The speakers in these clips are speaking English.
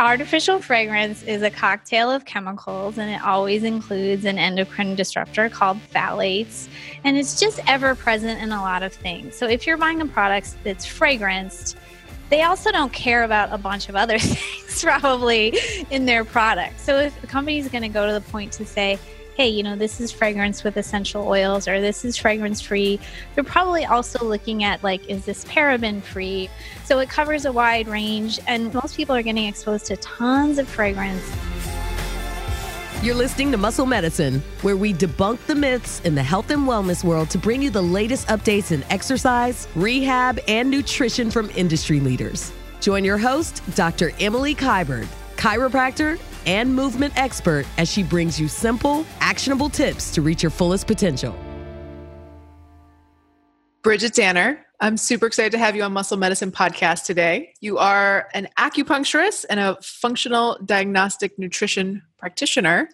Artificial fragrance is a cocktail of chemicals and it always includes an endocrine disruptor called phthalates. And it's just ever present in a lot of things. So if you're buying a product that's fragranced, they also don't care about a bunch of other things probably in their product. So if the company is going to go to the point to say, hey, you know, this is fragrance with essential oils or this is fragrance free. They're probably also looking at like, is this paraben free? So it covers a wide range, and most people are getting exposed to tons of fragrance. You're listening to Muscle Medicine, where we debunk the myths in the health and wellness world to bring you the latest updates in exercise, rehab, and nutrition from industry leaders. Join your host, Dr. Emily Kiberd, chiropractor and movement expert as she brings you simple, actionable tips to reach your fullest potential. Bridget Danner, I'm super excited to have you on Muscle Medicine Podcast today. You are an acupuncturist and a functional diagnostic nutrition practitioner.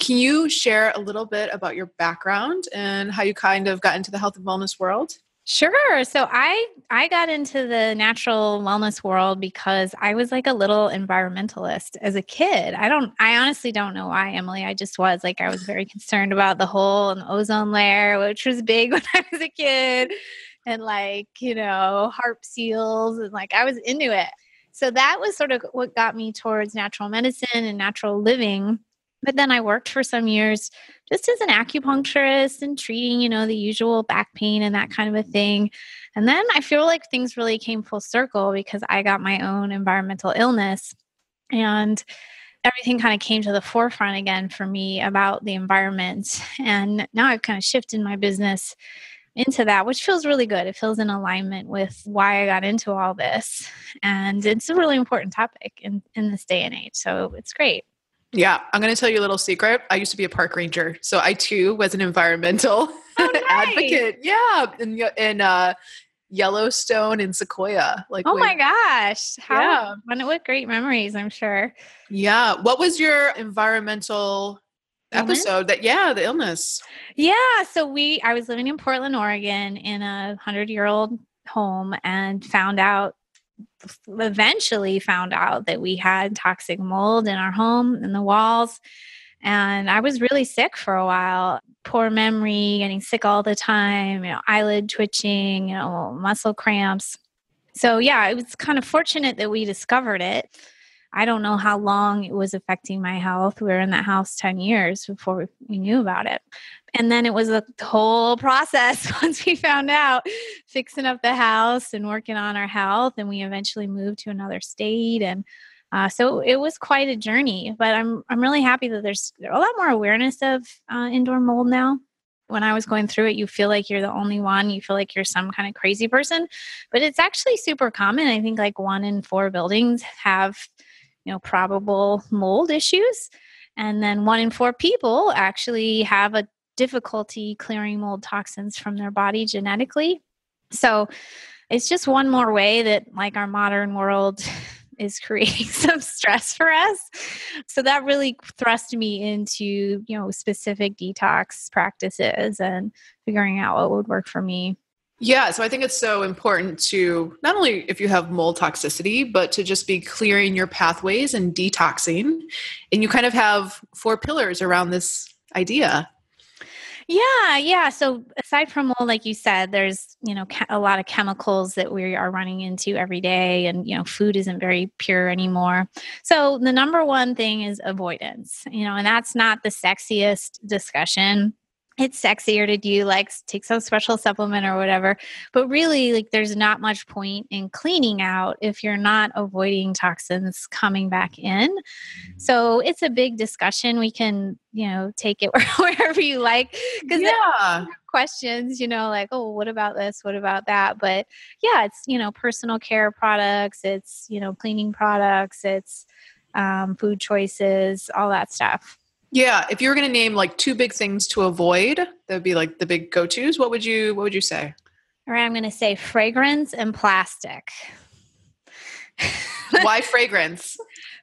Can you share a little bit about your background and how you kind of got into the health and wellness world? Sure. So I I got into the natural wellness world because I was like a little environmentalist as a kid. I don't I honestly don't know why, Emily. I just was like I was very concerned about the hole in the ozone layer, which was big when I was a kid, and like, you know, harp seals and like I was into it. So that was sort of what got me towards natural medicine and natural living. But then I worked for some years just as an acupuncturist and treating, you know, the usual back pain and that kind of a thing. And then I feel like things really came full circle because I got my own environmental illness and everything kind of came to the forefront again for me about the environment. And now I've kind of shifted my business into that, which feels really good. It feels in alignment with why I got into all this. And it's a really important topic in, in this day and age. So it's great. Yeah, I'm going to tell you a little secret. I used to be a park ranger, so I too was an environmental oh, nice. advocate. Yeah, in, in uh, Yellowstone and Sequoia. Like, oh my gosh, how yeah. what, what great memories! I'm sure. Yeah, what was your environmental illness? episode? That yeah, the illness. Yeah, so we I was living in Portland, Oregon, in a hundred year old home, and found out eventually found out that we had toxic mold in our home in the walls. And i was really sick for a while poor memory getting sick all the time you know eyelid twitching you know muscle cramps. So yeah it was kind of fortunate that we discovered it. I don't know how long it was affecting my health. We were in that house 10 years before we knew about it and then it was a whole process once we found out fixing up the house and working on our health and we eventually moved to another state and uh, so it was quite a journey but i'm i'm really happy that there's a lot more awareness of uh, indoor mold now. When i was going through it you feel like you're the only one you feel like you're some kind of crazy person but it's actually super common. I think like one in four buildings have you know probable mold issues and then one in four people actually have a difficulty clearing mold toxins from their body genetically. So it's just one more way that, like, our modern world is creating some stress for us. So that really thrust me into, you know, specific detox practices and figuring out what would work for me. Yeah, so I think it's so important to not only if you have mold toxicity, but to just be clearing your pathways and detoxing. And you kind of have four pillars around this idea. Yeah, yeah. So aside from mold, like you said, there's you know a lot of chemicals that we are running into every day, and you know food isn't very pure anymore. So the number one thing is avoidance. You know, and that's not the sexiest discussion it's sexier to do like take some special supplement or whatever but really like there's not much point in cleaning out if you're not avoiding toxins coming back in. Mm-hmm. so it's a big discussion. We can you know take it wherever you like because yeah. questions you know like oh what about this? What about that? But yeah it's you know personal care products it's you know cleaning products it's um, food choices all that stuff yeah, if you were going to name like two big things to avoid, that would be like the big go-tos. What would you what would you say? All right, I'm going to say fragrance and plastic. Why fragrance?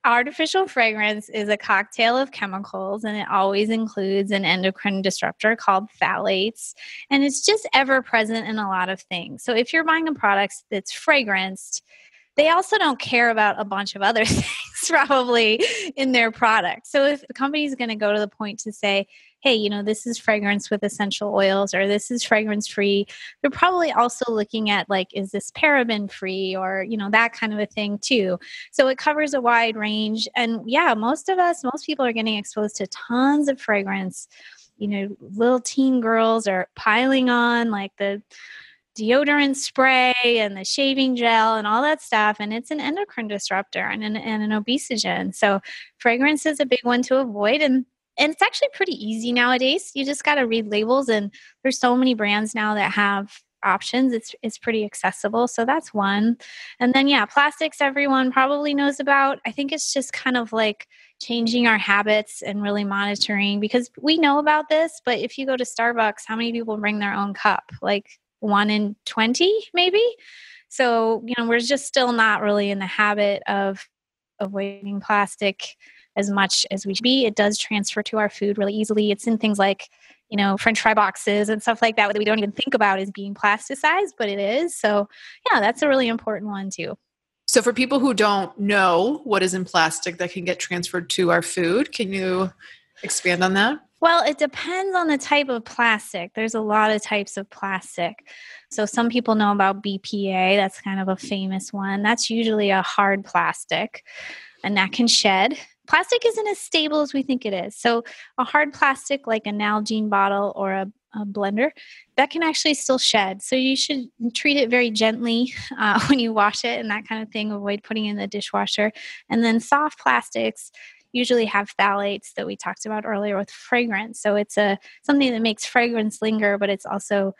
Artificial fragrance is a cocktail of chemicals and it always includes an endocrine disruptor called phthalates. And it's just ever present in a lot of things. So if you're buying a product that's fragranced, they also don't care about a bunch of other things probably in their product. So if the company is going to go to the point to say, hey, you know, this is fragrance with essential oils or this is fragrance free, they're probably also looking at like, is this paraben free or, you know, that kind of a thing too. So it covers a wide range. And yeah, most of us, most people are getting exposed to tons of fragrance. You know, little teen girls are piling on like the, deodorant spray and the shaving gel and all that stuff. And it's an endocrine disruptor and an, and an obesogen. So fragrance is a big one to avoid. And and it's actually pretty easy nowadays. You just got to read labels, and there's so many brands now that have options. It's it's pretty accessible, so that's one. And then yeah, plastics everyone probably knows about. I think it's just kind of like changing our habits and really monitoring because we know about this, but if you go to Starbucks, how many people bring their own cup? Like one in 20 maybe. So, you know, we're just still not really in the habit of avoiding plastic as much as we should be. It does transfer to our food really easily. It's in things like, you know, French fry boxes and stuff like that that we don't even think about as being plasticized, but it is. So, yeah, that's a really important one too. So, for people who don't know what is in plastic that can get transferred to our food, can you expand on that? Well, it depends on the type of plastic. There's a lot of types of plastic. So, some people know about BPA, that's kind of a famous one. That's usually a hard plastic, and that can shed plastic isn't as stable as we think it is. So, a hard plastic like a Nalgene bottle or a, a blender that can actually still shed. So, you should treat it very gently uh, when you wash it and that kind of thing. Avoid putting in the dishwasher. And then, soft plastics usually have phthalates that we talked about earlier with fragrance. So, it's a something that makes fragrance linger, but it's also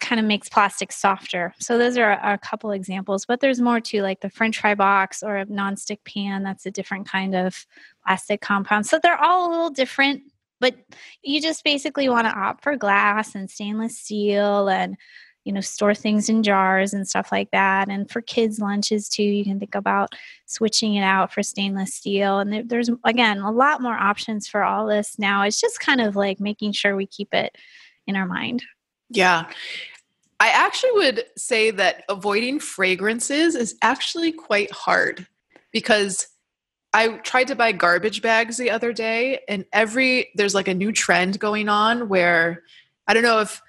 kind of makes plastic softer. So those are a, a couple examples, but there's more too, like the French fry box or a nonstick pan. That's a different kind of plastic compound. So they're all a little different, but you just basically want to opt for glass and stainless steel and you know store things in jars and stuff like that. And for kids lunches too you can think about switching it out for stainless steel. And there's again a lot more options for all this now. It's just kind of like making sure we keep it in our mind. Yeah. I actually would say that avoiding fragrances is actually quite hard because I tried to buy garbage bags the other day and every there's like a new trend going on where I don't know if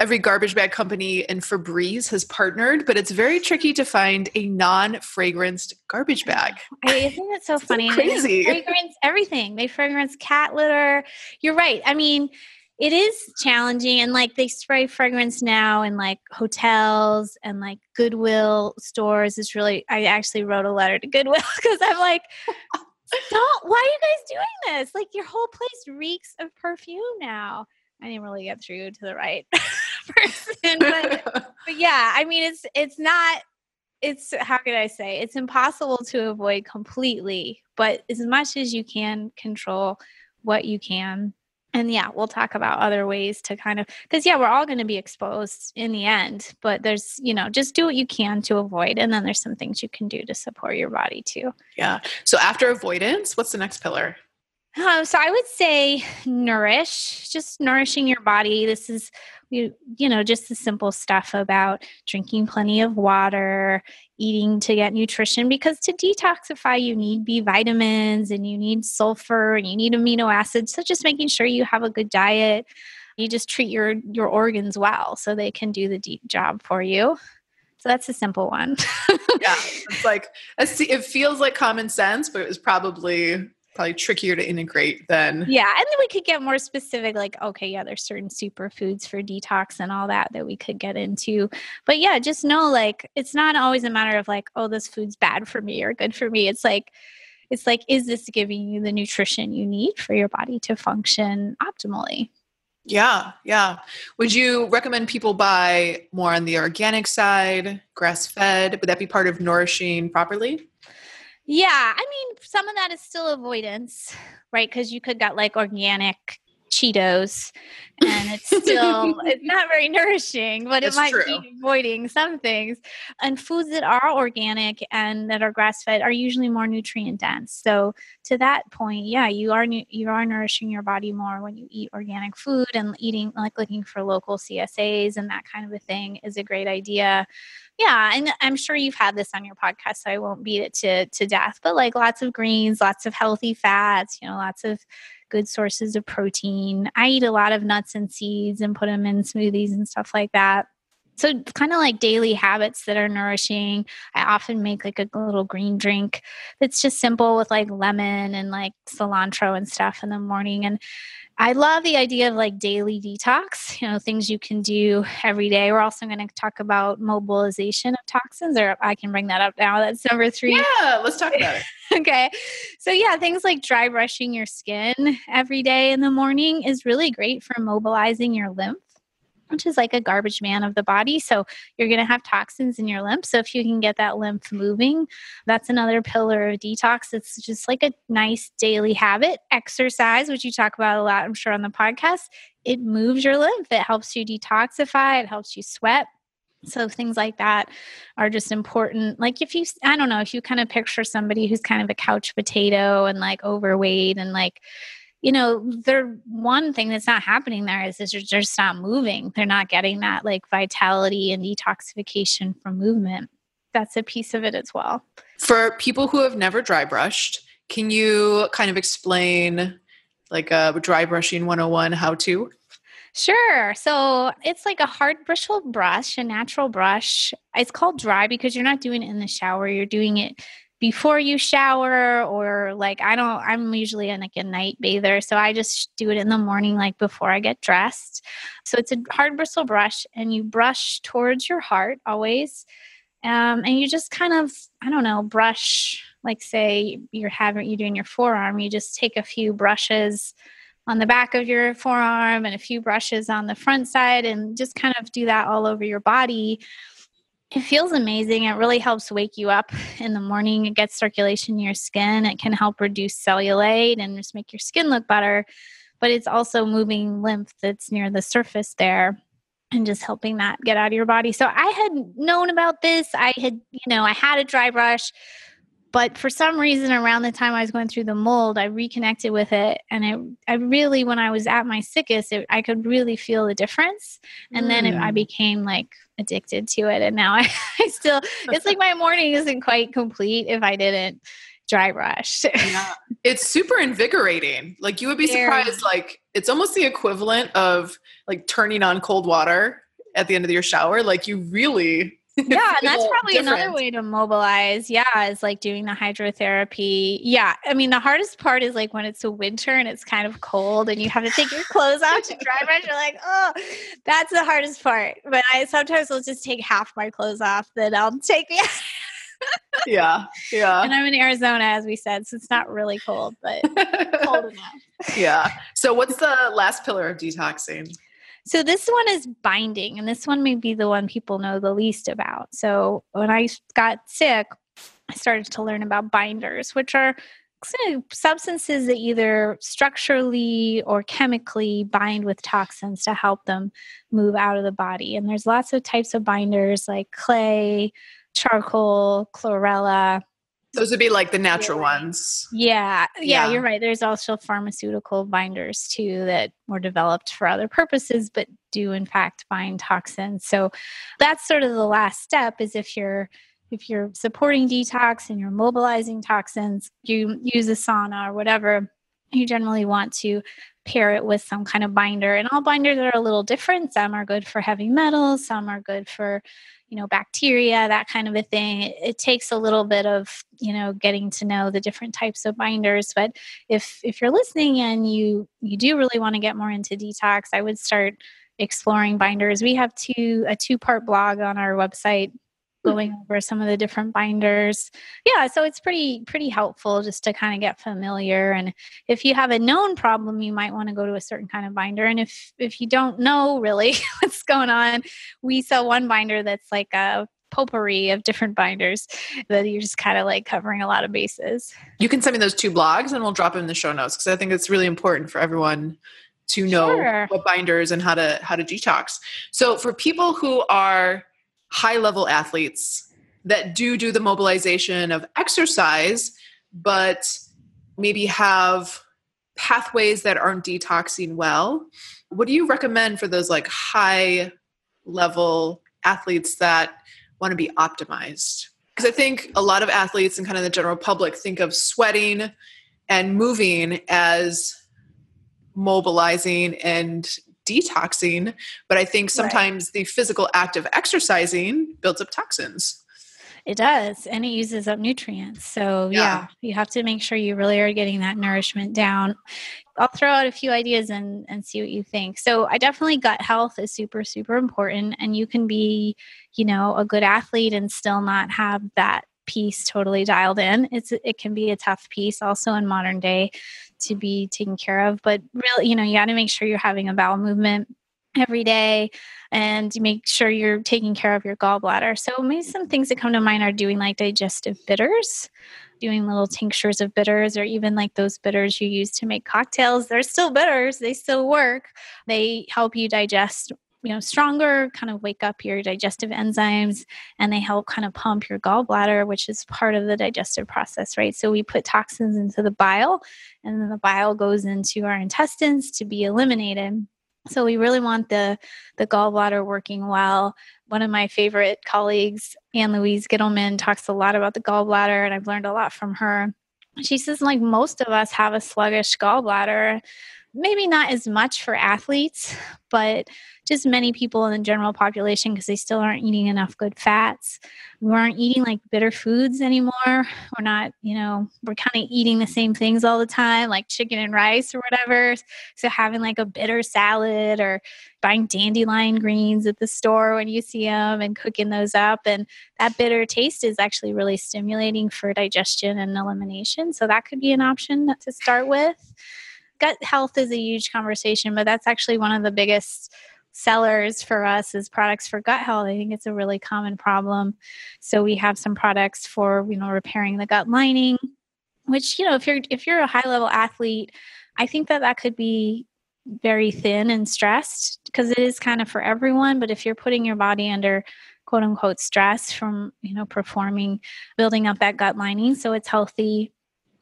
every garbage bag company and Febreze has partnered, but it's very tricky to find a non-fragranced garbage bag. I think that's so funny. crazy. They fragrance everything. They fragrance cat litter. You're right. I mean, it is challenging and like they spray fragrance now in like hotels and like goodwill stores it's really i actually wrote a letter to goodwill because i'm like don't why are you guys doing this like your whole place reeks of perfume now i didn't really get through to the right person but, but yeah i mean it's it's not it's how could i say it's impossible to avoid completely but as much as you can control what you can. And yeah we'll talk about other ways to kind of because yeah we're all going to be exposed in the end but there's you know just do what you can to avoid and then there's some things you can do to support your body too. Yeah. So after avoidance what's the next pillar um, so I would say nourish, just nourishing your body. This is you you know just the simple stuff about drinking plenty of water, eating to get nutrition because to detoxify you need B vitamins and you need sulfur and you need amino acids. So just making sure you have a good diet. You just treat your your organs well so they can do the deep job for you. So that's a simple one. yeah, it's like it feels like common sense, but it was probably probably trickier to integrate than yeah and then we could get more specific like okay yeah there's certain superfoods for detox and all that that we could get into. But yeah just know like it's not always a matter of like oh this food's bad for me or good for me. It's like it's like is this giving you the nutrition you need for your body to function optimally? Yeah yeah. Would you recommend people buy more on the organic side grass fed would that be part of nourishing properly yeah, I mean, some of that is still avoidance, right? Because you could get like organic Cheetos and it's still it's not very nourishing, but That's it might true. be avoiding some things. And foods that are organic and that are grass fed are usually more nutrient dense. So to that point, yeah, you are you are nourishing your body more when you eat organic food and eating like looking for local CSAs and that kind of a thing is a great idea. Yeah, and I'm sure you've had this on your podcast, so I won't beat it to to death. But like lots of greens, lots of healthy fats, you know, lots of good sources of protein. I eat a lot of nuts and seeds and put them in smoothies and stuff like that. So it's kind of like daily habits that are nourishing. I often make like a little green drink that's just simple with like lemon and like cilantro and stuff in the morning and I love the idea of like daily detox, you know, things you can do every day. We're also going to talk about mobilization of toxins, or I can bring that up now. That's number three. Yeah, let's talk about it. okay. So, yeah, things like dry brushing your skin every day in the morning is really great for mobilizing your lymph, which is like a garbage man of the body. So, you're going to have toxins in your lymph. So, if you can get that lymph moving, that's another pillar of detox. It's just like a nice daily habit. Exercise, which you talk about a lot, I'm sure, on the podcast, it moves your lymph, it helps you detoxify, it helps you sweat. So things like that are just important. Like if you, I don't know, if you kind of picture somebody who's kind of a couch potato and like overweight and like, you know, they're one thing that's not happening there is, is they're just not moving. They're not getting that like vitality and detoxification from movement. That's a piece of it as well. For people who have never dry brushed, can you kind of explain like a dry brushing 101 how to? Sure. So it's like a hard bristle brush, a natural brush. It's called dry because you're not doing it in the shower. You're doing it before you shower or like I don't I'm usually like a night bather. So I just do it in the morning like before I get dressed. So it's a hard bristle brush and you brush towards your heart always. Um, and you just kind of, I don't know, brush like say you're having you're doing your forearm, you just take a few brushes on the back of your forearm and a few brushes on the front side and just kind of do that all over your body. It feels amazing. It really helps wake you up in the morning. It gets circulation in your skin. It can help reduce cellulite and just make your skin look better. But it's also moving lymph that's near the surface there and just helping that get out of your body. So I had known about this. I had, you know, I had a dry brush but for some reason around the time i was going through the mold i reconnected with it and it i really when i was at my sickest it, i could really feel the difference and mm. then it, i became like addicted to it and now I, I still it's like my morning isn't quite complete if i didn't dry brush. Yeah. it's super invigorating. Like you would be surprised like it's almost the equivalent of like turning on cold water at the end of your shower. Like you really yeah and that's probably different. another way to mobilize yeah is like doing the hydrotherapy. Yeah i mean the hardest part is like when it's a winter and it's kind of cold and you have to take your clothes off to dry brush you're like oh that's the hardest part but i sometimes will just take half my clothes off then i'll take it yeah yeah. And i'm in arizona as we said so it's not really cold but cold enough. Yeah. So what's the last pillar of detoxing so this one is binding, and this one may be the one people know the least about. So when I got sick, I started to learn about binders, which are substances that either structurally or chemically bind with toxins to help them move out of the body. And there's lots of types of binders like clay, charcoal, chlorella, those would be like the natural ones. Yeah, yeah, yeah, you're right. There's also pharmaceutical binders too that were developed for other purposes, but do in fact bind toxins. So that's sort of the last step is if you're if you're supporting detox and you're mobilizing toxins, you use a sauna or whatever, you generally want to pair it with some kind of binder. And all binders are a little different. Some are good for heavy metals, some are good for you know bacteria that kind of a thing it, it, takes a little bit of you know getting to know the different types of binders but if if you're listening and you you do really want to get more into detox i would start exploring binders we have two a two part blog on our website going over some of the different binders yeah so it's pretty pretty helpful just to kind of get familiar and if you have a known problem you might want to go to a certain kind of binder and if if you don't know really what's going on we sell one binder that's like a potpourri of different binders that you're just kind of like covering a lot of bases you can send me those two blogs and we'll drop them in the show notes because i think it's really important for everyone to know Sure. what binders and how to how to detox. So for people who are high level athletes that do do the mobilization of exercise but maybe have pathways that aren't detoxing well, what do you recommend for those like high level athletes that want to be optimized? Because I think a lot of athletes and kind of the general public think of sweating and moving as mobilizing and detoxing, but I think sometimes the physical act of exercising builds up toxins. It does, and it uses up nutrients. So, yeah. Yeah. you have to make sure you really are getting that nourishment down. I'll throw out a few ideas and, and see what you think. So, I definitely gut health is super, super important. And you can be, you know, a good athlete and still not have that piece totally dialed in. It's it can be a tough piece also in modern day to be taken care of. But really, you know, you got to make sure you're having a bowel movement every day and make sure you're taking care of your gallbladder. So maybe some things that come to mind are doing like digestive bitters, doing little tinctures of bitters or even like those bitters you use to make cocktails. They're still bitters, they still work. They help you digest you know stronger kind of wake up your digestive enzymes and they help kind of pump your gallbladder which is part of the digestive process right so we put toxins into the bile and then the bile goes into our intestines to be eliminated so we really want the the gallbladder working well. One of my favorite colleagues, Ann Louise Gittleman, talks a lot about the gallbladder, and I've learned a lot from her. She says, like most of us have a sluggish gallbladder, maybe not as much for athletes, but just many people in the general population because they still aren't eating enough good fats. We aren't eating like bitter foods anymore. We're not, you know, we're kind of eating the same things all the time, like chicken and rice or whatever. So having like a bitter salad or buying dandelion greens at the store when you see them and cooking those up. And that bitter taste is actually really stimulating for digestion and elimination. So that could be an option to start with gut health is a huge conversation, but that's actually one of the biggest sellers for us is products for gut health. I think it's a really common problem. So we have some products for, you know, repairing the gut lining, which, you know, if you're if you're a high level athlete, I think that that could be very thin and stressed because it is kind of for everyone, but if you're putting your body under quote unquote stress from, you know, performing building up that gut lining so it's healthy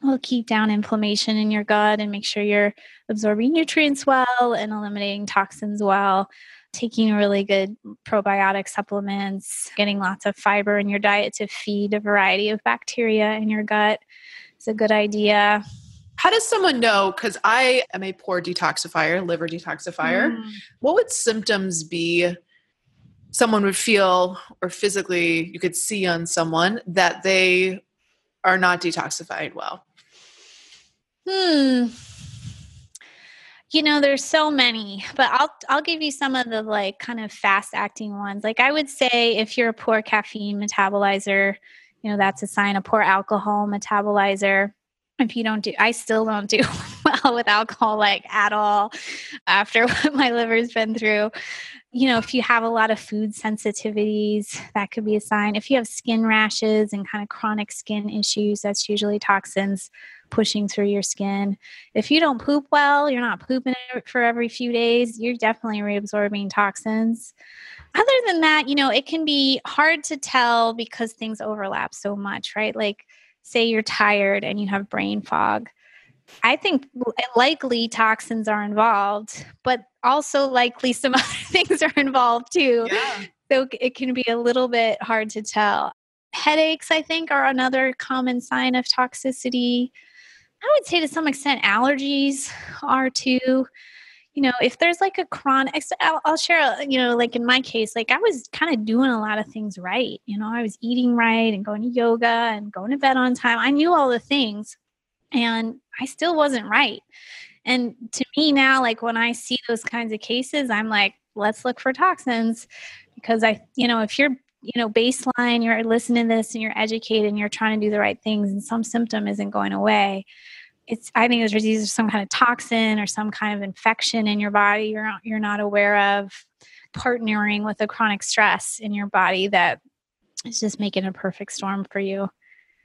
will keep down inflammation in your gut and make sure you're absorbing nutrients well and eliminating toxins well taking really good probiotic supplements getting lots of fiber in your diet to feed a variety of bacteria in your gut is a good idea How does someone know? Because I am a poor detoxifier, liver detoxifier. Mm. What would symptoms be someone would feel or physically you could see on someone that they are not detoxified well? Hmm. You know, there's so many, but I'll I'll give you some of the like kind of fast acting ones. Like I would say if you're a poor caffeine metabolizer, you know, that's a sign, of poor alcohol metabolizer. If you don't do I still don't do well with alcohol like at all after what my liver's been through. You know, if you have a lot of food sensitivities, that could be a sign. If you have skin rashes and kind of chronic skin issues, that's usually toxins pushing through your skin. If you don't poop well, you're not pooping for every few days, you're definitely reabsorbing toxins. Other than that, you know, it can be hard to tell because things overlap so much, right? Like, say you're tired and you have brain fog. I think likely toxins are involved, but also likely some other things are involved too. Yeah. So it can be a little bit hard to tell. Headaches, I think, are another common sign of toxicity. I would say to some extent allergies are too. You know, if there's like a chronic, I'll, I'll share, uh, you know, like in my case, like I was kind of doing a lot of things right. You know, I was eating right and going to yoga and going to bed on time. I knew all the things and I still wasn't right. And to me now, like when I see those kinds of cases, I'm like, let's look for toxins because I, you know, if you're you know baseline you're listening to this and you're educated and you're trying to do the right things and some symptom isn't going away it's i think there's either some kind of toxin or some kind of infection in your body you're not, you're not aware of partnering with a chronic stress in your body that is just making a perfect storm for you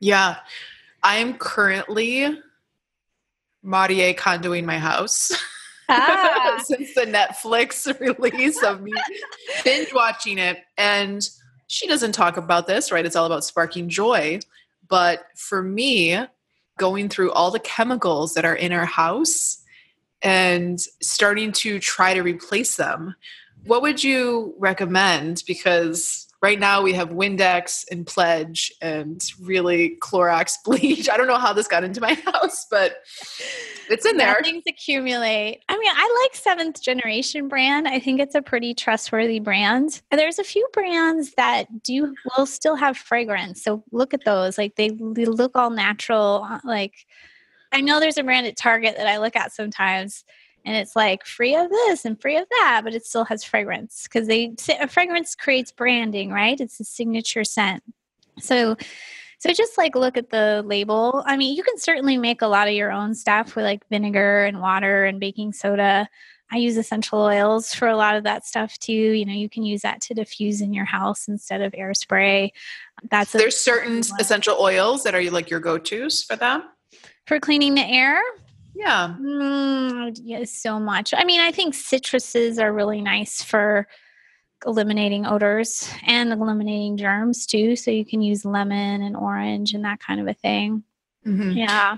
Yeah. I'm currently Marie Kondoing my house. ah. since the Netflix release of me binge watching it. And she doesn't talk about this, right? It's all about sparking joy. But for me, going through all the chemicals that are in our house and starting to try to replace them, what would you recommend? Because right now we have Windex and Pledge and really Clorox bleach. I don't know how this got into my house, but it's in there. Things accumulate. I mean, I like seventh generation brand. I think it's a pretty trustworthy brand. There's a few brands that do will still have fragrance. So look at those. Like they, they look all natural. Uh, like I know there's a brand at Target that I look at sometimes and it's like free of this and free of that, but it still has fragrance because they a fragrance creates branding, right? It's a signature scent. So so just like look at the label. I mean, you can certainly make a lot of your own stuff with like vinegar and water and baking soda. I use essential oils for a lot of that stuff too. You know, you can use that to diffuse in your house instead of air spray. That's there's certain essential oils that are like your go-tos for that. for cleaning the air. Yeah. Mm, yeah, so much. I mean, I think citruses are really nice for eliminating odors and eliminating germs too. So you can use lemon and orange and that kind of a thing. Mm-hmm. Yeah.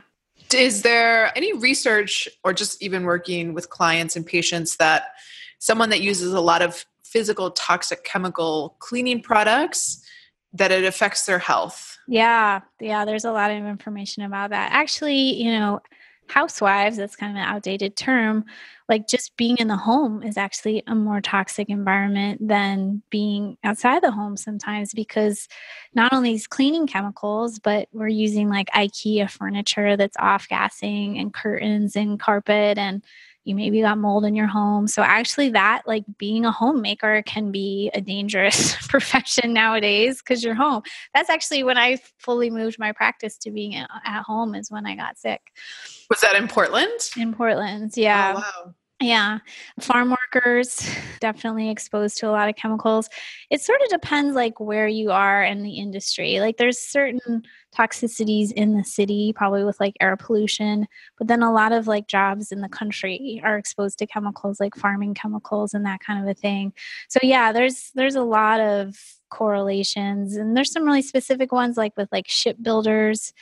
Is there any research or just even working with clients and patients that someone that uses a lot of physical toxic chemical cleaning products that it affects their health? Yeah. Yeah. There's a lot of information about that. Actually, you know, housewives, that's kind of an outdated term, like just being in the home is actually a more toxic environment than being outside the home sometimes because not only is cleaning chemicals, but we're using like IKEA furniture that's off gassing and curtains and carpet and you maybe got mold in your home. So actually that like being a homemaker can be a dangerous profession nowadays because you're home. That's actually when I fully moved my practice to being at, home is when I got sick. Was that in Portland? In Portland, oh, yeah. Oh, wow. Yeah. Farm workers definitely exposed to a lot of chemicals. It sort of depends like where you are in the industry. Like there's certain toxicities in the city, probably with like air pollution, but then a lot of like jobs in the country are exposed to chemicals like farming chemicals and that kind of a thing. So yeah, there's there's a lot of correlations and there's some really specific ones like with like shipbuilders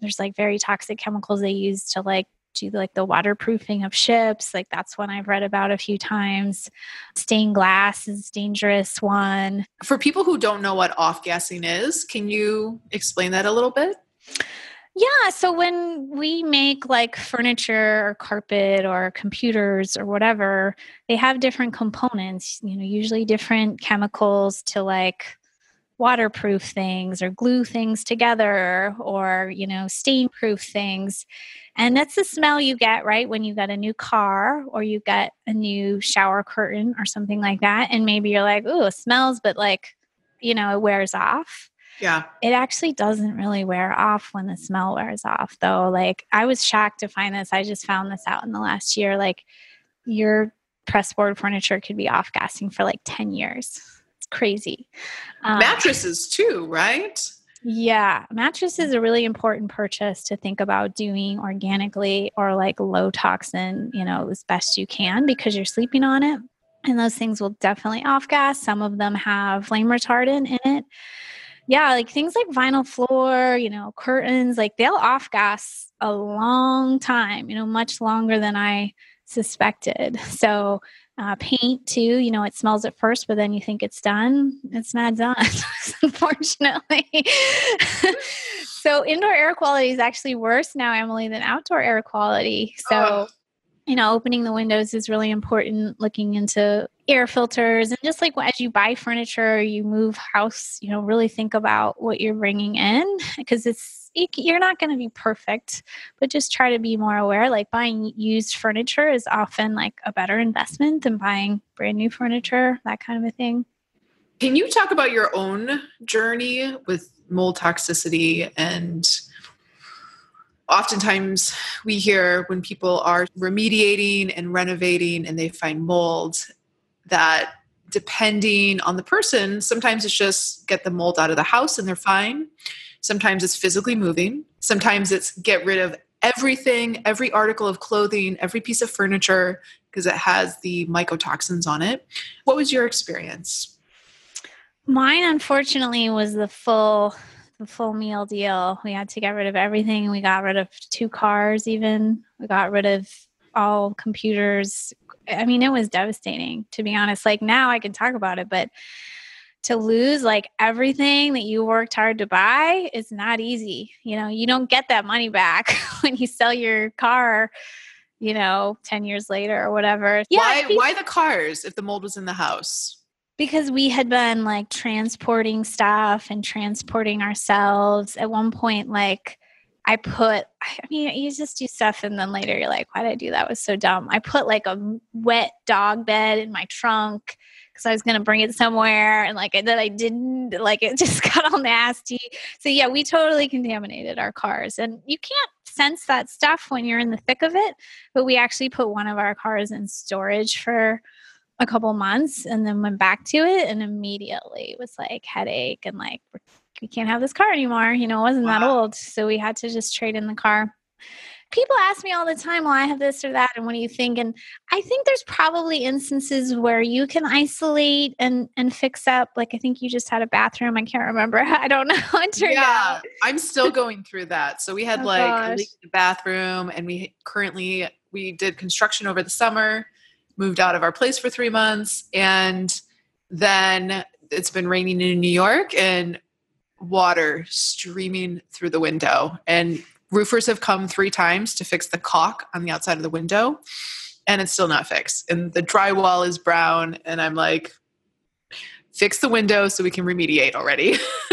there's like very toxic chemicals they use to like do like the waterproofing of ships like that's one i've read about a few times. Stained glass is dangerous one. For people who don't know what off gassing is can you explain that a little bit? Yeah so when we make like furniture or carpet or computers or whatever they have different components you know usually different chemicals to like waterproof things or glue things together or you know stain proof things. And that's the smell you get right when you get a new car or you get a new shower curtain or something like that. And maybe you're like oh it smells but like you know it wears off. Yeah. It actually doesn't really wear off when the smell wears off though. Like i was shocked to find this. I just found this out in the last year. Like your pressboard furniture could be off gassing for like 10 years crazy. Um, Mattresses too, right? Yeah, mattress is a really important purchase to think about doing organically or like low toxin, you know, as best you can because you're sleeping on it. And those things will definitely off gas. Some of them have flame retardant in it. Yeah, like things like vinyl floor, you know, curtains, like they'll off gas a long time, you know, much longer than I suspected. So uh, paint too you know it smells at first but then you think it's done it's not done unfortunately so indoor air quality is actually worse now emily than outdoor air quality so oh. You know opening the windows is really important looking into air filters and just like as you buy furniture you move house you know really think about what you're bringing in because it's you're not going to be perfect, but just try to be more aware. Like buying used furniture is often like a better investment than buying brand new furniture, that kind of a thing. Can you talk about your own journey with mold toxicity and oftentimes we hear when people are remediating and renovating and they find mold that depending on the person sometimes it's just get the mold out of the house and they're fine Sometimes it's physically moving. Sometimes it's get rid of everything, every article of clothing, every piece of furniture, because it has the mycotoxins on it. What was your experience? Mine, unfortunately, was the full the full meal deal. We had to get rid of everything. We got rid of two cars, even. We got rid of all computers. I mean, it was devastating, to be honest. Like now I can talk about it, but to lose like everything that you worked hard to buy is not easy. You know, you don't get that money back when you sell your car, you know, 10 years later or whatever. Yeah. Why, why the cars if the mold was in the house? Because we had been like transporting stuff and transporting ourselves. At one point, like, I put, I mean, you just do stuff and then later you're like, why did I do that? It was so dumb. I put like a wet dog bed in my trunk because I was going to bring it somewhere and like that I didn't, like it just got all nasty. So yeah, we totally contaminated our cars and you can't sense that stuff when you're in the thick of it. But we actually put one of our cars in storage for a couple months and then went back to it and immediately was like headache and like we can't have this car anymore. You know, it wasn't wow. that old. So we had to just trade in the car people ask me all the time, well, I have this or that, and what do you think? And I think there's probably instances where you can isolate and and fix up. Like I think you just had a bathroom. I can't remember. I don't know yeah, out. I'm still going through that. So we had oh, like gosh. a leak in the bathroom, and we currently we did construction over the summer, moved out of our place for three months, and then it's been raining in New York and water streaming through the window. And roofers have come three times to fix the caulk on the outside of the window and it's still not fixed. And the drywall is brown and i'm like fix the window so we can remediate already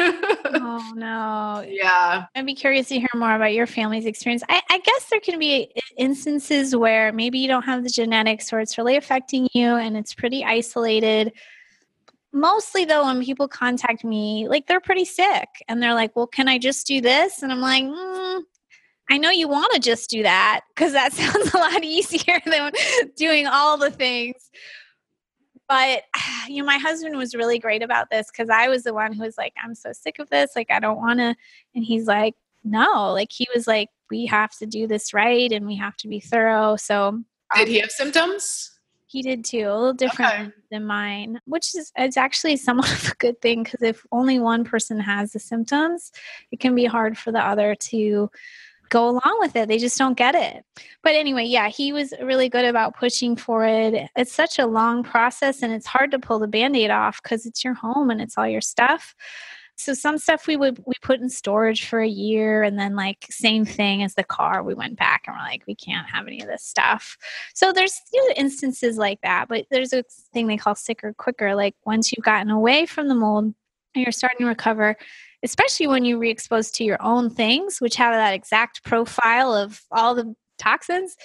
oh no. Yeah. I'd be curious to hear more about your family's experience. I, I, guess there can be instances where maybe you don't have the genetics or it's really affecting you and it's pretty isolated. Mostly though when people contact me like they're pretty sick and they're like well can i just do this? And i'm like mm, I know you want to just do that because that sounds a lot easier than doing all the things. But you know, my husband was really great about this because I was the one who was like, I'm so sick of this. Like, I don't want to. And he's like, no, like, he was like, we have to do this right and we have to be thorough. So, did he um, have symptoms? He did too, a little different okay. than mine, which is it's actually somewhat of a good thing because if only one person has the symptoms, it can be hard for the other to go along with it. They just don't get it. But anyway, yeah, he was really good about pushing for it. It's such a long process and it's hard to pull the band-aid off because it's your home and it's all your stuff. So some stuff we would we put in storage for a year and then like same thing as the car, we went back and we're like, we can't have any of this stuff. So there's you know, instances like that, but there's a thing they call sicker quicker. Like once you've gotten away from the mold and you're starting to recover, especially when you re-expose to your own things, which have that exact profile of all the toxins,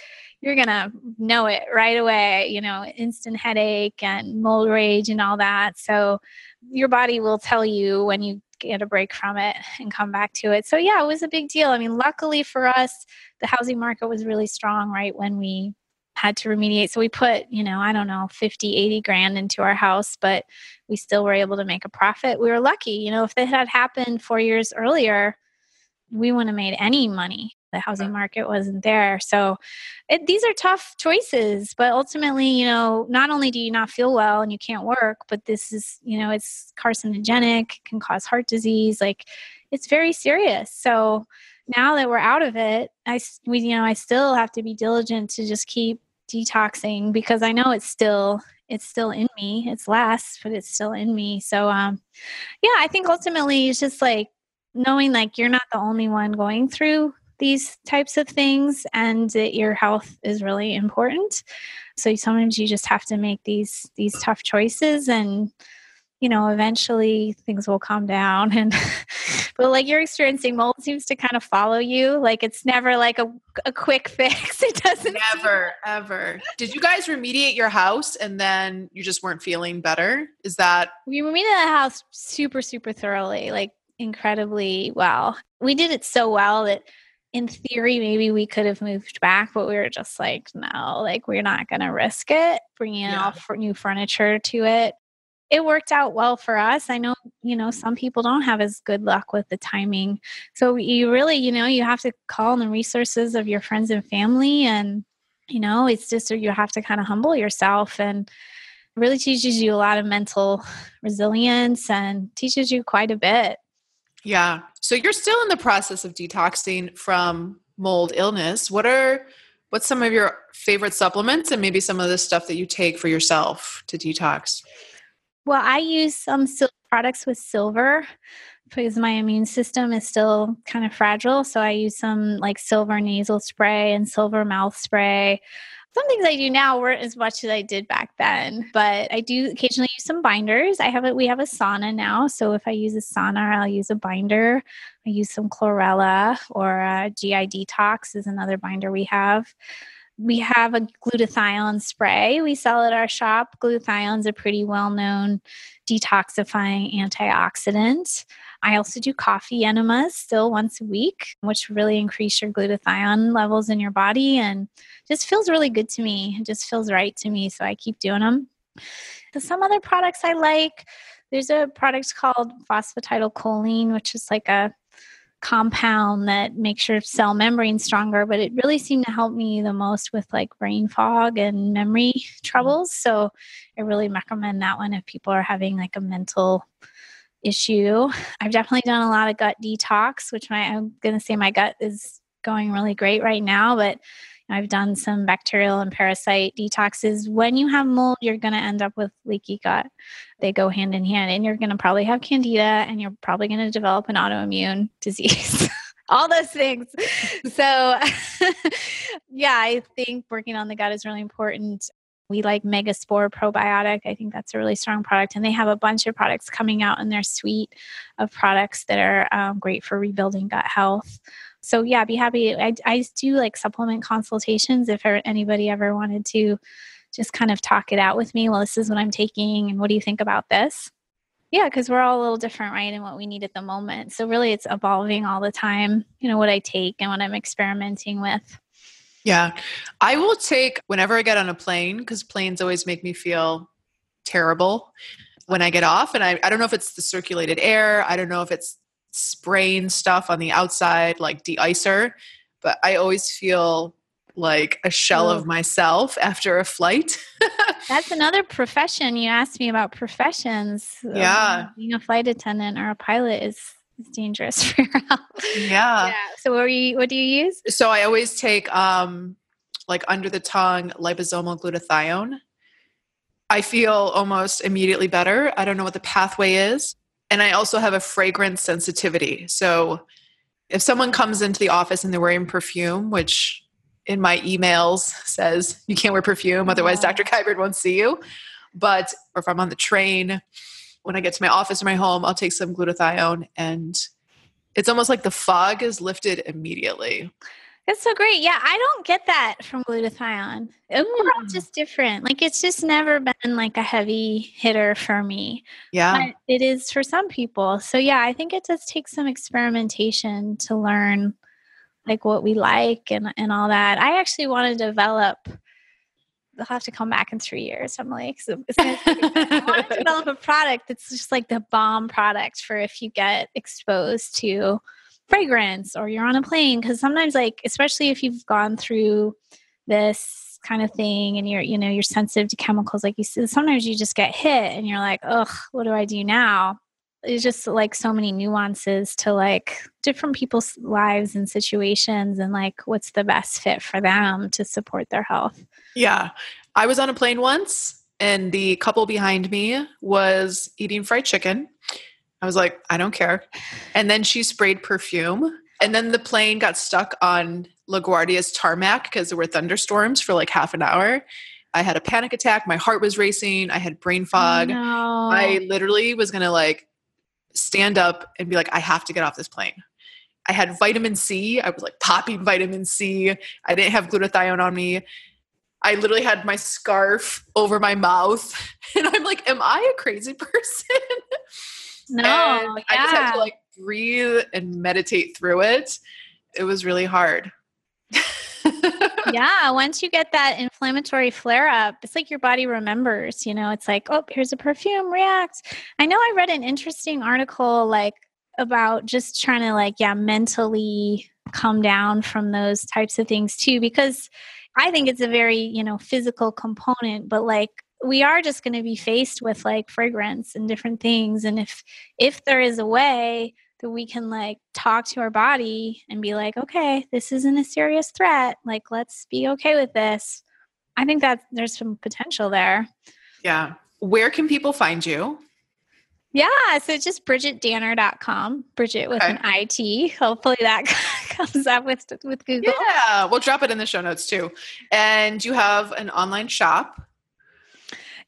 you're to know it right away, you know, instant headache and mold rage and all that. So your body will tell you when you get a break from it and come back to it. So yeah, it was a big deal. I mean, luckily for us, the housing market was really strong right when we had to remediate. So we put, you know, I don't know, 50, 80 grand into our house, but we still were able to make a profit. We were lucky. You know, if that had happened four years earlier, we wouldn't have made any money. The housing market wasn't there. So it, these are tough choices. But ultimately, you know, not only do you not feel well and you can't work, but this is, you know, it's carcinogenic, can cause heart disease. Like it's very serious. So now that we're out of it, I, we, you know, I still have to be diligent to just keep detoxing because I know it's still it's still in me. It's less, but it's still in me. So um yeah, I think ultimately it's just like knowing like you're not the only one going through these types of things and that your health is really important. So sometimes you just have to make these these tough choices and you know, eventually things will calm down and but like you're experiencing mold seems to kind of follow you. Like it's never like a, a quick fix. It doesn't never ever. Did you guys remediate your house and then you just weren't feeling better? Is that we remediated the house super, super thoroughly, like incredibly well. We did it so well that in theory, maybe we could have moved back, but we were just like, no, like we're not going to risk it bringing yeah. all new furniture to it it worked out well for us. I know, you know, some people don't have as good luck with the timing. So you really, you know, you have to call on the resources of your friends and family and you know, it's just you have to kind of humble yourself and really teaches you a lot of mental resilience and teaches you quite a bit. Yeah. So you're still in the process of detoxing from mold illness. What are what's some of your favorite supplements and maybe some of the stuff that you take for yourself to detox? Well, I use some products with silver because my immune system is still kind of fragile. So I use some like silver nasal spray and silver mouth spray. Some things I do now weren't as much as I did back then, but I do occasionally use some binders. I have it. We have a sauna now, so if I use a sauna, I'll use a binder. I use some chlorella or uh, GI detox is another binder we have we have a glutathione spray we sell at our shop. Glutathione is a pretty well known detoxifying antioxidant. I also do coffee enemas still once a week, which really increase your glutathione levels in your body and just feels really good to me. It just feels right to me. So I keep doing them. So some other products I like, there's a product called phosphatidylcholine, which is like a compound that makes your cell membrane stronger, but it really seemed to help me the most with like brain fog and memory mm-hmm. troubles. So I really recommend that one if people are having like a mental issue. I've definitely done a lot of gut detox, which my I'm going to say my gut is going really great right now, but I've done some bacterial and parasite detoxes. When you have mold, you're going to end up with leaky gut. They go hand in hand, and you're going to probably have candida and you're probably going to develop an autoimmune disease. All those things. so, yeah, I think working on the gut is really important. We like Megaspore probiotic. I think that's a really strong product. And they have a bunch of products coming out in their suite of products that are um, great for rebuilding gut health so yeah be happy. I, I do like supplement consultations if er, anybody ever wanted to just kind of talk it out with me well this is what i'm taking and what do you think about this? Yeah because we're all a little different right in what we need at the moment. So really it's evolving all the time you know what i take and what i'm experimenting with. Yeah. I will take whenever i get on a plane because planes always make me feel terrible when i get off and I, I don't know if it's the circulated air i don't know if it's spraying stuff on the outside like de-icer but i always feel like a shell of myself after a flight that's another profession you asked me about professions yeah um, being a flight attendant or a pilot is is dangerous for your health. Yeah. yeah. So what you what do you use? So I always take um like under the tongue liposomal glutathione. I feel almost immediately better. I don't know what the pathway is. And I also have a fragrance sensitivity. So if someone comes into the office and they're wearing perfume, which in my emails says you can't wear perfume, otherwise yeah. Dr. Kiberd won't see you. But or if I'm on the train, when I get to my office or my home, I'll take some glutathione and it's almost like the fog is lifted immediately. That's so great. Yeah, I don't get that from glutathione. Mm. We're all just different. Like it's just never been like a heavy hitter for me. Yeah. But it is for some people. So yeah, I think it does take some experimentation to learn like what we like and and all that. I actually want to develop they'll have to come back in three years. I'm like, so it's gonna I want to develop a product that's just like the bomb product for if you get exposed to fragrance or you're on a plane because sometimes like especially if you've gone through this kind of thing and you're you know you're sensitive to chemicals like you said sometimes you just get hit and you're like ugh what do i do now? It's just like so many nuances to like different people's lives and situations and like what's the best fit for them to support their health. Yeah. I was on a plane once and the couple behind me was eating fried chicken I was like, I don't care. And then she sprayed perfume. And then the plane got stuck on LaGuardia's tarmac because there were thunderstorms for like half an hour. I had a panic attack. My heart was racing. I had brain oh, fog. no. I literally was going to like stand up and be like, I have to get off this plane. I had vitamin C. I was like popping vitamin C. I didn't have glutathione on me. I literally had my scarf over my mouth. And I'm like, am I a crazy person? No, yeah. I just had to like breathe and meditate through it. It was really hard. yeah, once you get that inflammatory flare up, it's like your body remembers, you know, it's like, oh, here's a perfume, react. I know I read an interesting article like about just trying to like, yeah, mentally come down from those types of things too because I think it's a very, you know, physical component, but like we are just going to be faced with like fragrance and different things and if if there is a way that we can like talk to our body and be like okay this isn't a serious threat like let's be okay with this i think that there's some potential there yeah where can people find you yeah, so just bridgitdanner.com, Bridgit with okay. an IT. Hopefully that comes up with with Google. Yeah, we'll drop it in the show notes too. And you have an online shop.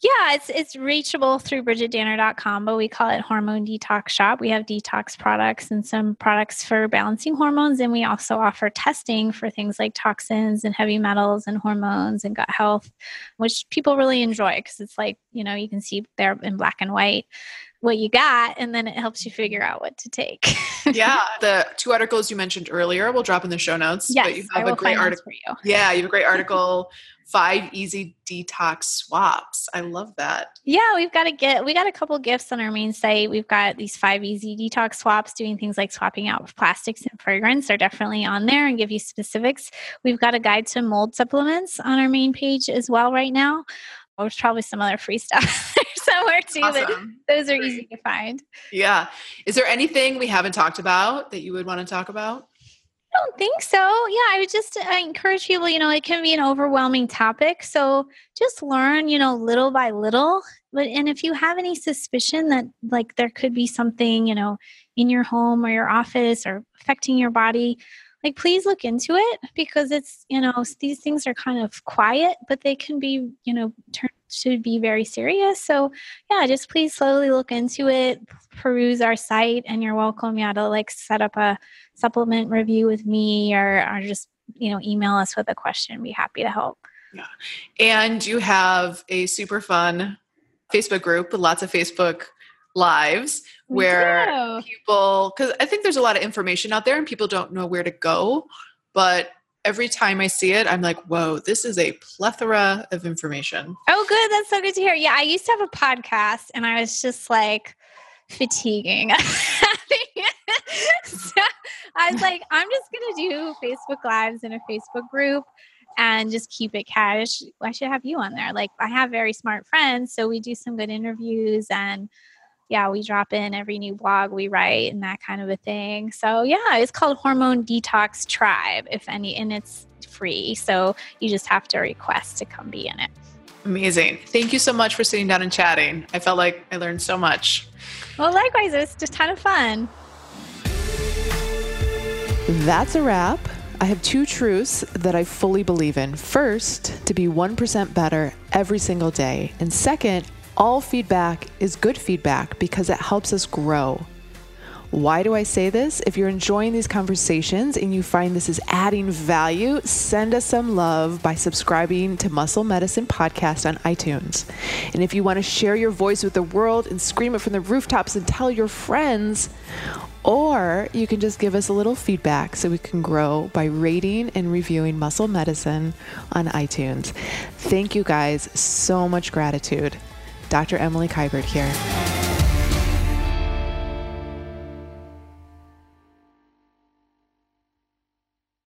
Yeah, it's it's reachable through bridgitdanner.com, but we call it Hormone Detox Shop. We have detox products and some products for balancing hormones, and we also offer testing for things like toxins and heavy metals and hormones and gut health, which people really enjoy because it's like, you know, you can see there in black and white what you got and then it helps you figure out what to take. yeah, the two articles you mentioned earlier we'll drop in the show notes. Yes, but you have a great article for you. Yeah, you have a great article. Five easy detox swaps. I love that. Yeah, we've got to get we got a couple gifts on our main site. We've got these five easy detox swaps, doing things like swapping out plastics and fragrance are definitely on there and give you specifics. We've got a guide to mold supplements on our main page as well right now. Oh, there's probably some other free stuff somewhere too, awesome. but those are easy to find. Yeah. Is there anything we haven't talked about that you would want to talk about? I don't think so. Yeah, I would just I encourage people, you know, it can be an overwhelming topic. So just learn, you know, little by little. But and if you have any suspicion that like there could be something, you know, in your home or your office or affecting your body, like please look into it because it's you know these things are kind of quiet but they can be you know turned to be very serious. So yeah just please slowly look into it peruse our site and you're welcome yeah to like set up a supplement review with me or, or just you know email us with a question. Be happy to help. Yeah. And you have a super fun facebook group with lots of facebook lives where people because i think there's a lot of information out there and people don't know where to go but every time i see it i'm like whoa this is a plethora of information. Oh good. That's so good to hear. Yeah i used to have a podcast and i was just like fatiguing. So i was like i'm just gonna do facebook lives in a facebook group and just keep it cash. I should have you on there. Like i have very smart friends so we do some good interviews and yeah, we drop in every new blog we write and that kind of a thing. So yeah, it's called Hormone Detox Tribe, if any, and it's free. So you just have to request to come be in it. Amazing. Thank you so much for sitting down and chatting. I felt like I learned so much. Well, likewise, it was just kind of fun. That's a wrap. I have two truths that I fully believe in. First, to be 1% better every single day. And second, all feedback is good feedback because it helps us grow. Why do I say this? If you're enjoying these conversations and you find this is adding value, send us some love by subscribing to Muscle Medicine Podcast on iTunes. And if you want to share your voice with the world and scream it from the rooftops and tell your friends, or you can just give us a little feedback so we can grow by rating and reviewing Muscle Medicine on iTunes. Thank you guys. So much gratitude. Dr. Emily Kiberd here.